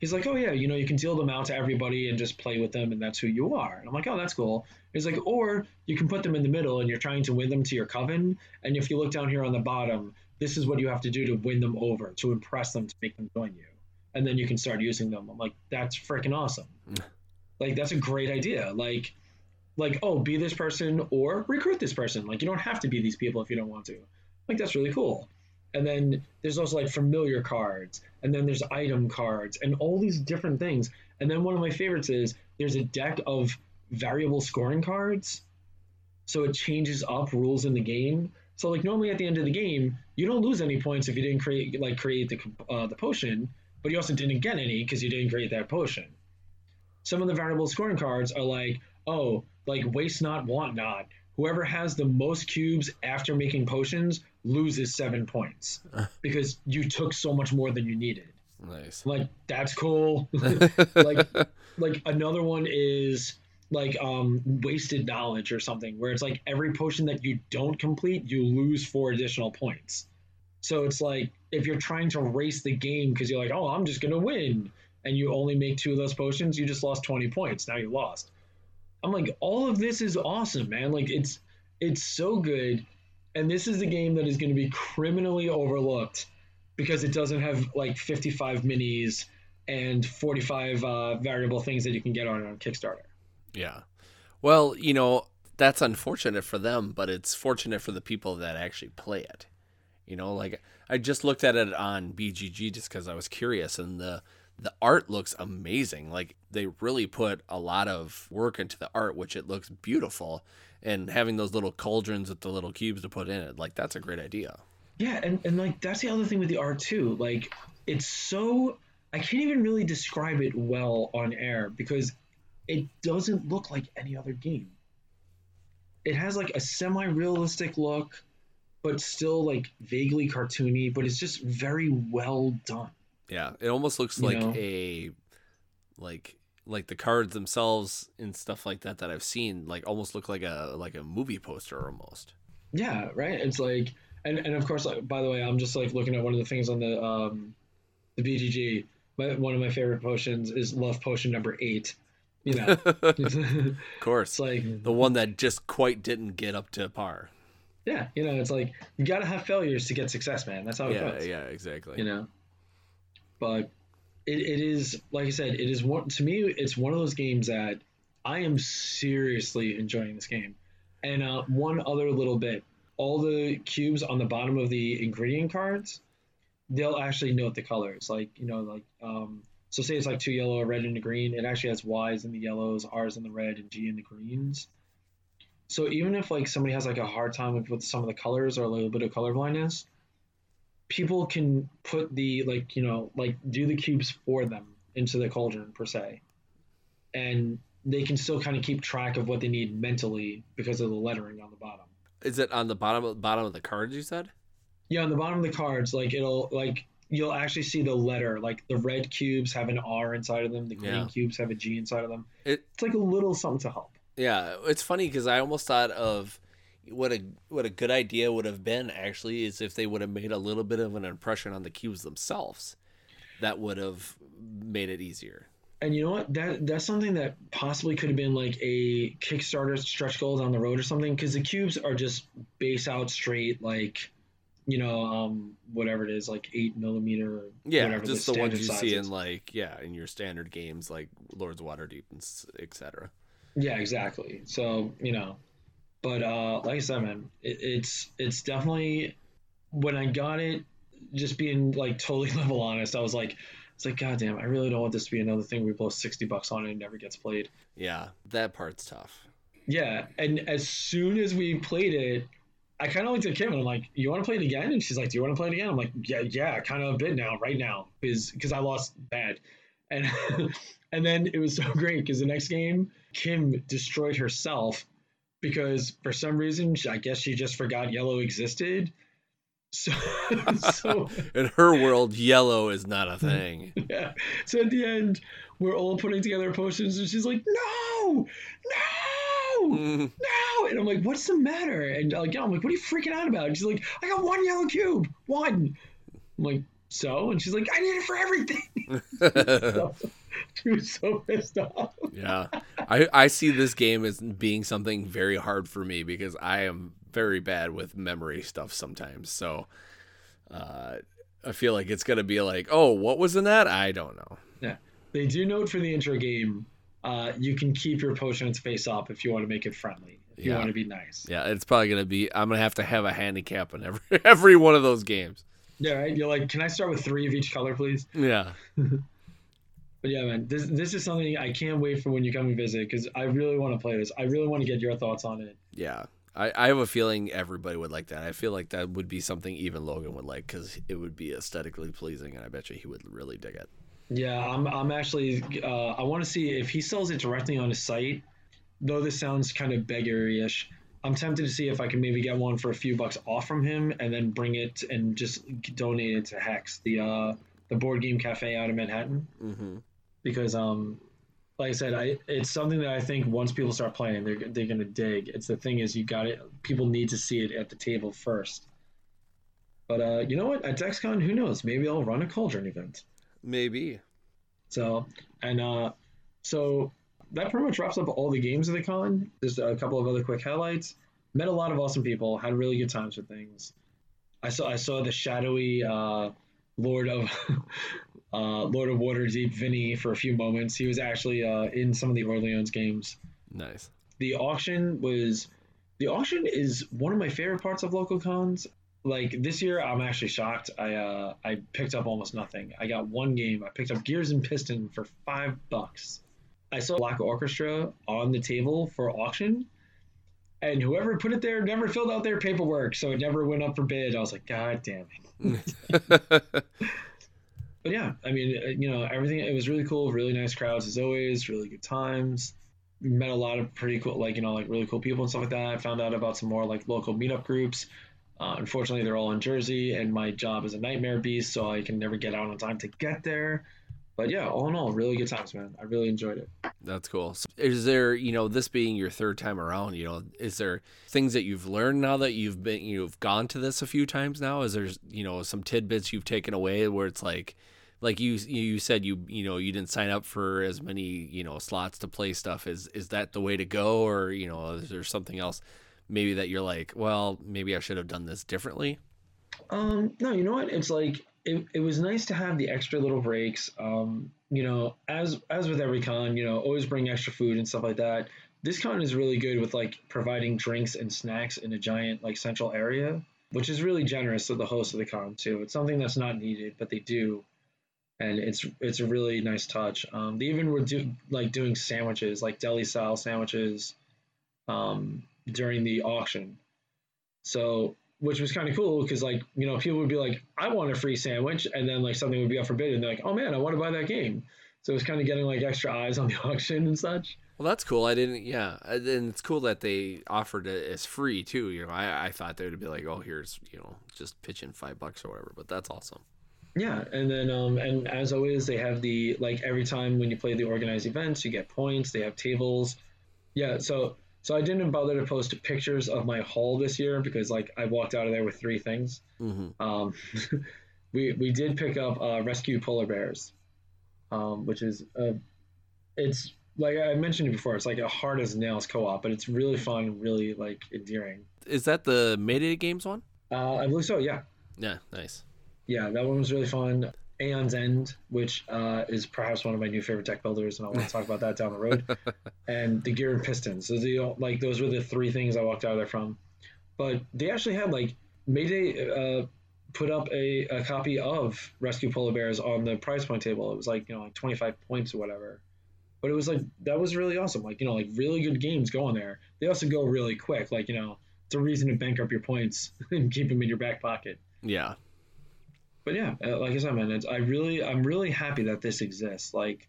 he's like, oh yeah, you know, you can deal them out to everybody and just play with them, and that's who you are. And I'm like, oh, that's cool. He's like, or you can put them in the middle, and you're trying to win them to your coven. And if you look down here on the bottom, this is what you have to do to win them over, to impress them, to make them join you, and then you can start using them. I'm like, that's freaking awesome. like that's a great idea. Like, like oh, be this person or recruit this person. Like you don't have to be these people if you don't want to. Like that's really cool. And then there's also like familiar cards and then there's item cards and all these different things. And then one of my favorites is there's a deck of variable scoring cards so it changes up rules in the game. So like normally at the end of the game you don't lose any points if you didn't create like create the uh, the potion but you also didn't get any because you didn't create that potion. Some of the variable scoring cards are like oh like waste not want not whoever has the most cubes after making potions loses seven points because you took so much more than you needed. Nice. Like that's cool. like like another one is like um wasted knowledge or something where it's like every potion that you don't complete you lose four additional points. So it's like if you're trying to race the game because you're like, oh, I'm just gonna win, and you only make two of those potions, you just lost 20 points. Now you lost. I'm like, all of this is awesome, man. Like it's it's so good and this is the game that is going to be criminally overlooked because it doesn't have like 55 minis and 45 uh, variable things that you can get on on Kickstarter. Yeah. Well, you know, that's unfortunate for them, but it's fortunate for the people that actually play it. You know, like I just looked at it on BGG just because I was curious, and the the art looks amazing. Like they really put a lot of work into the art, which it looks beautiful. And having those little cauldrons with the little cubes to put in it, like that's a great idea. Yeah, and, and like that's the other thing with the art too. Like it's so I can't even really describe it well on air because it doesn't look like any other game. It has like a semi-realistic look, but still like vaguely cartoony, but it's just very well done. Yeah, it almost looks You like know? a like like the cards themselves and stuff like that that I've seen like almost look like a like a movie poster almost. Yeah, right. It's like, and, and of course, like, by the way, I'm just like looking at one of the things on the um, the BGG. My, one of my favorite potions is love potion number eight. You know, Of course. it's like, the one that just quite didn't get up to par. yeah, you know, it's like you gotta have failures to get success, man. That's how it Yeah, goes. yeah, exactly. You know, but it, it is like I said, it is one to me. It's one of those games that I am seriously enjoying this game. And uh, one other little bit, all the cubes on the bottom of the ingredient cards, they'll actually note the colors. Like you know, like um, so say it's like two yellow, a red, and a green. It actually has Y's in the yellows, R's in the red, and G in the greens. So even if like somebody has like a hard time with, with some of the colors or a little bit of color blindness, people can put the like you know like do the cubes for them into the cauldron per se, and they can still kind of keep track of what they need mentally because of the lettering on the bottom. Is it on the bottom of bottom of the cards you said? Yeah, on the bottom of the cards, like it'll like you'll actually see the letter. Like the red cubes have an R inside of them, the green Yeah. cubes have a G inside of them. It- it's like a little something to help. Yeah, it's funny because I almost thought of what a what a good idea would have been actually is if they would have made a little bit of an impression on the cubes themselves. That would have made it easier. And you know what? That that's something that possibly could have been like a Kickstarter stretch goal down the road or something. Because the cubes are just base out straight, like you know, um, whatever it is, like eight millimeter. Or Yeah, whatever just the ones you see is. in like yeah in your standard games like Lords of Waterdeep and etc. Yeah, exactly. So you know, but uh, like I said, man, it, it's it's definitely when I got it, just being like totally level honest, I was like, it's like, God damn, I really don't want this to be another thing we blow sixty bucks on and it never gets played. Yeah, that part's tough. Yeah, and as soon as we played it, I kind of looked at Kim and I'm like, "You want to play it again?" And she's like, "Do you want to play it again?" I'm like, "Yeah, yeah, kind of a bit now, right now, because because I lost bad." And and then it was so great because the next game, Kim destroyed herself because for some reason, I guess she just forgot yellow existed. So, so In her world, yellow is not a thing. yeah. So at the end, we're all putting together potions, and she's like, "No, no, Mm, no!" And I'm like, "What's the matter?" And yeah, I'm like, "What are you freaking out about?" And she's like, "I got one yellow cube, one." I'm like, "So?" And she's like, "I need it for everything." she was so pissed off. yeah, I I see this game as being something very hard for me because I am very bad with memory stuff sometimes. So, uh, I feel like it's gonna be like, oh, what was in that? I don't know. Yeah, they do note for the intro game. Uh, you can keep your potions face up if you want to make it friendly. If you want to be nice. Yeah, it's probably gonna be. I'm gonna have to have a handicap in every every one of those games. Yeah, right. You're like, can I start with three of each color, please? Yeah, But yeah, man, this this is something I can't wait for when you come and visit because I really want to play this. I really want to get your thoughts on it. yeah. I, I have a feeling everybody would like that. I feel like that would be something even Logan would like because it would be aesthetically pleasing, and I bet you he would really dig it. Yeah, I'm I'm actually uh, I want to see if he sells it directly on his site. Though this sounds kind of beggary-ish, I'm tempted to see if I can maybe get one for a few bucks off from him and then bring it and just donate it to Hex, the uh, the board game cafe out of Manhattan. Mm-hmm. because um like I said, I it's something that I think once people start playing, they're they're gonna dig. It's the thing is you got it. People need to see it at the table first. But uh, you know what? At DexCon, who knows? Maybe I'll run a cauldron event. Maybe. So and uh, so that pretty much wraps up all the games of the con. Just a couple of other quick highlights. Met a lot of awesome people. Had really good times with things. I saw I saw the shadowy uh, Lord of uh, Lord of Waterdeep Vinny for a few moments. He was actually uh, in some of the Orleans games. Nice. The auction was the auction is one of my favorite parts of local cons. like this year, I'm actually shocked. I uh, I picked up almost nothing. I got one game. I picked up Gears and Piston for five bucks. I saw Black Orchestra on the table for auction, and whoever put it there never filled out their paperwork, so it never went up for bid. I was like, God damn it. but yeah, I mean, uh, you know, everything. It was really cool. Really nice crowds as always. Really good times. Met a lot of pretty cool, like you know, like really cool people and stuff like that. I Found out about some more like local meetup groups. Uh, unfortunately, they're all in Jersey, and my job is a nightmare beast, so I can never get out on time to get there. But yeah, all in all, really good times, man. I really enjoyed it. That's cool. Is there, you know, this being your third time around, you know, is there things that you've learned now that you've been, you've gone to this a few times now? Is there, you know, some tidbits you've taken away where it's like, like you you said you you know you didn't sign up for as many you know slots to play stuff is is that the way to go or you know is there something else maybe that you're like well maybe i should have done this differently um no you know what it's like it, it was nice to have the extra little breaks um you know as as with every con you know always bring extra food and stuff like that this con is really good with like providing drinks and snacks in a giant like central area which is really generous of the host of the con too it's something that's not needed but they do and it's it's a really nice touch. Um, they even were do, like doing sandwiches, like deli style sandwiches, um, during the auction. So, which was kind of cool because like you know people would be like, I want a free sandwich, and then like something would be up for bid, and they're like, Oh man, I want to buy that game. So it's kind of getting like extra eyes on the auction and such. Well, that's cool. I didn't, yeah, and it's cool that they offered it as free too. You know, I, I thought they would be like, oh, here's you know, just pitch in five bucks or whatever. But that's awesome. Yeah, and then um, and as always, they have the like every time when you play the organized events, you get points. They have tables. Yeah, so so I didn't bother to post pictures of my haul this year because like I walked out of there with three things. Mm-hmm. Um, we we did pick up uh, rescue polar bears, um, which is uh, it's like I mentioned it before. It's like a hard as nails co-op, but it's really fun, really like endearing. Is that the Mayday Games one? Uh, I believe so. Yeah. Yeah. Nice yeah, that one was really fun. Aeon's End, which uh, is perhaps one of my new favorite deck builders, and I want to talk about that down the road. and the Gear and Pistons. So the like those were the three things I walked out of there from. But they actually had like Mayday uh, put up a, a copy of Rescue Polar Bears on the prize point table. It was like you know like twenty five points or whatever. But it was like that was really awesome. Like you know like really good games going there. They also go really quick. Like you know it's a reason to bank up your points and keep them in your back pocket. Yeah but yeah, uh, like I said, man, it's, I really, I'm really happy that this exists. Like,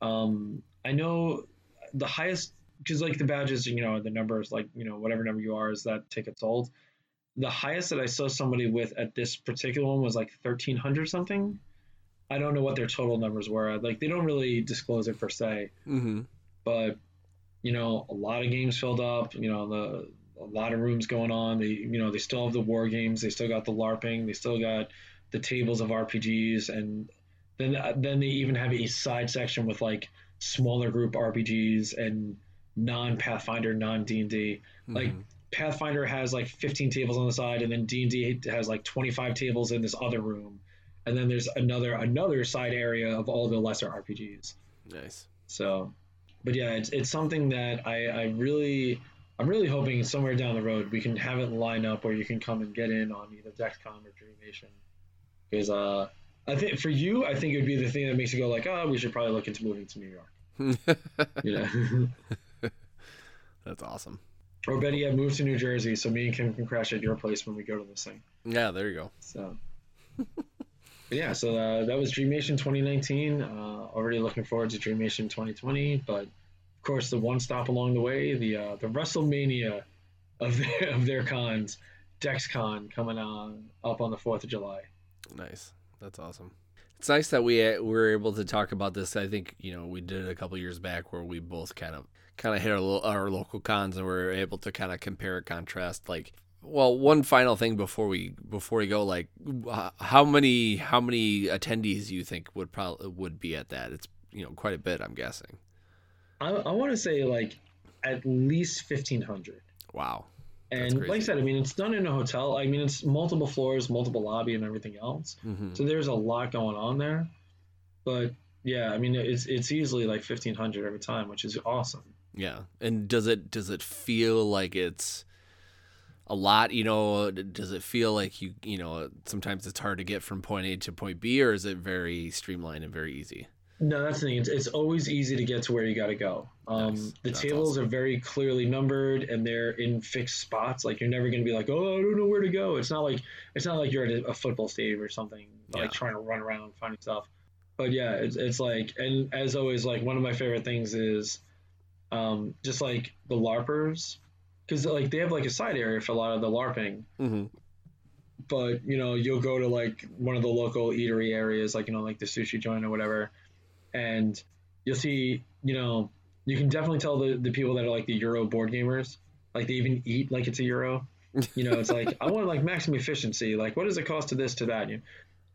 um, I know the highest, because like the badges, you know, the numbers, like you know, whatever number you are, is that ticket sold. The highest that I saw somebody with at this particular one was like thirteen hundred something. I don't know what their total numbers were. Like they don't really disclose it per se, mm-hmm. but you know, a lot of games filled up. You know, the a lot of rooms going on. They, you know, they still have the war games. They still got the LARPing. They still got the tables of RPGs, and then then they even have a side section with like smaller group RPGs and non Pathfinder, non D and D. Like mm-hmm. Pathfinder has like 15 tables on the side, and then D and D has like 25 tables in this other room, and then there's another another side area of all the lesser RPGs. Nice. So, but yeah, it's it's something that I I really I'm really hoping somewhere down the road we can have it line up where you can come and get in on either DexCon or Dreamation because uh, I think for you, I think it would be the thing that makes you go like, oh, we should probably look into moving to New York. yeah. That's awesome. Or better yet, move to New Jersey so me and Kim can crash at your place when we go to this thing. Yeah, there you go. So. yeah, so uh, that was Dreamation 2019. Uh, already looking forward to Dreamation 2020, but of course the one stop along the way, the uh, the WrestleMania of their, of their cons, DexCon coming on up on the 4th of July. Nice. That's awesome. It's nice that we uh, were able to talk about this. I think you know we did it a couple years back where we both kind of kind of hit our, our local cons and we are able to kind of compare and contrast. Like, well, one final thing before we before we go, like, how many how many attendees do you think would probably would be at that? It's you know quite a bit, I'm guessing. I, I want to say like at least fifteen hundred. Wow. And like I said, I mean, it's done in a hotel. I mean, it's multiple floors, multiple lobby, and everything else. Mm-hmm. So there's a lot going on there. But yeah, I mean, it's it's easily like fifteen hundred every time, which is awesome. Yeah, and does it does it feel like it's a lot? You know, does it feel like you you know sometimes it's hard to get from point A to point B, or is it very streamlined and very easy? No, that's the thing. It's, it's always easy to get to where you got to go. Um, Nice. The That's tables awesome. are very clearly numbered and they're in fixed spots. Like you're never going to be like, oh, I don't know where to go. It's not like it's not like you're at a, football stadium or something, like trying to run around finding stuff. But yeah, it's, it's like, and as always, like one of my favorite things is um, just like the LARPers, because like they have like a side area for a lot of the LARPing Mm-hmm. but you know you'll go to like one of the local eatery areas like you know like the sushi joint or whatever and you'll see you know you can definitely tell the, the people that are like the euro board gamers like they even eat like it's a euro you know it's like i want like maximum efficiency like what does it cost to this to that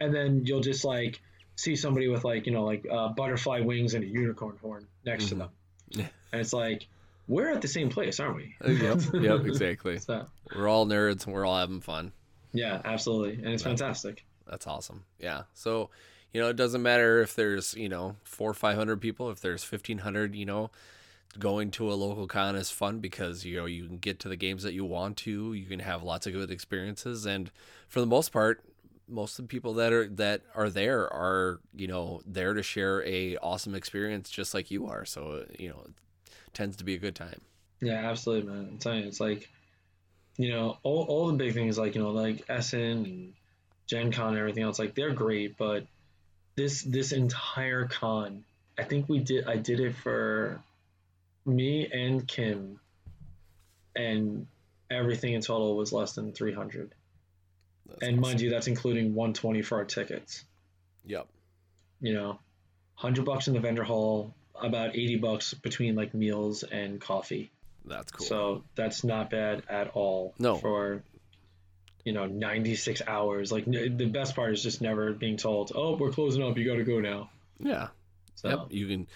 and then you'll just like see somebody with like you know like uh, butterfly wings and a unicorn horn next to Mhm. them Yeah. and it's like we're at the same place aren't we yep, yep, exactly. so We're all nerds and we're all having fun. yeah absolutely and it's That's- fantastic That's awesome. Yeah. So, you know, it doesn't matter if there's, you know, four or 500 people, if there's 1,500, you know, going to a local con is fun because, you know, you can get to the games that you want to. You can have lots of good experiences. And for the most part, most of the people that are that are there are you know there to share a awesome experience just like you are so you know it tends to be a good time Yeah, absolutely, man. I'm telling you, it's like, you know, all, all the big things like, you know, like Essen and Gen Con and everything else, like they're great, but this this entire con, I think we did I did it for me and Kim and everything in total was less than 300. That's And mind you, that's including 120 for our tickets. yep You know, 100 bucks in the vendor hall, about 80 bucks between like meals and coffee. that's cool So that's not bad at all. No. For you know, 96 hours. Like the best part is just never being told, "Oh, we're closing up. You got to go now." yeah. So. Yep. You can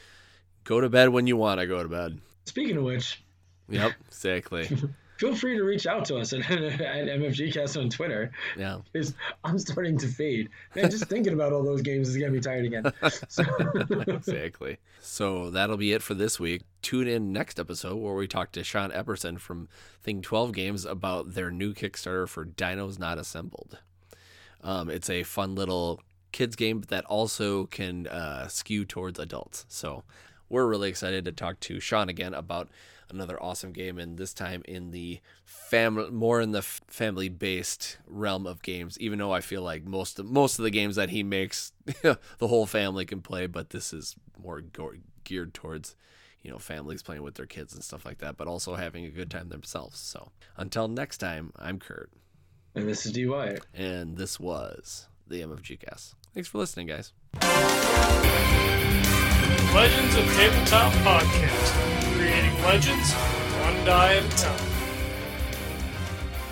go to bed when you want to go to bed. Speaking of which, yep. Exactly feel free to reach out to us at, at MFGcast on Twitter. yeah Because I'm starting to fade. Man, just thinking about all those games is getting me tired again. So, exactly. So that'll be it for this week. Tune in next episode where we talk to Sean Epperson from Thing 12 Games about their new Kickstarter for Dinos Not Assembled. Um, it's a fun little kids game but that also can uh, skew towards adults. So we're really excited to talk to Sean again about another awesome game, and this time in the family, more in the family based realm of games. Even though I feel like most of, most of the games that he makes, the whole family can play, but this is more go- geared towards you know families playing with their kids and stuff like that, but also having a good time themselves. So until next time, I'm Kurt, and this is D Wyatt. and this was the MFG Cast. Thanks for listening, guys. Legends of Tabletop Podcast. Creating legends one die at a time.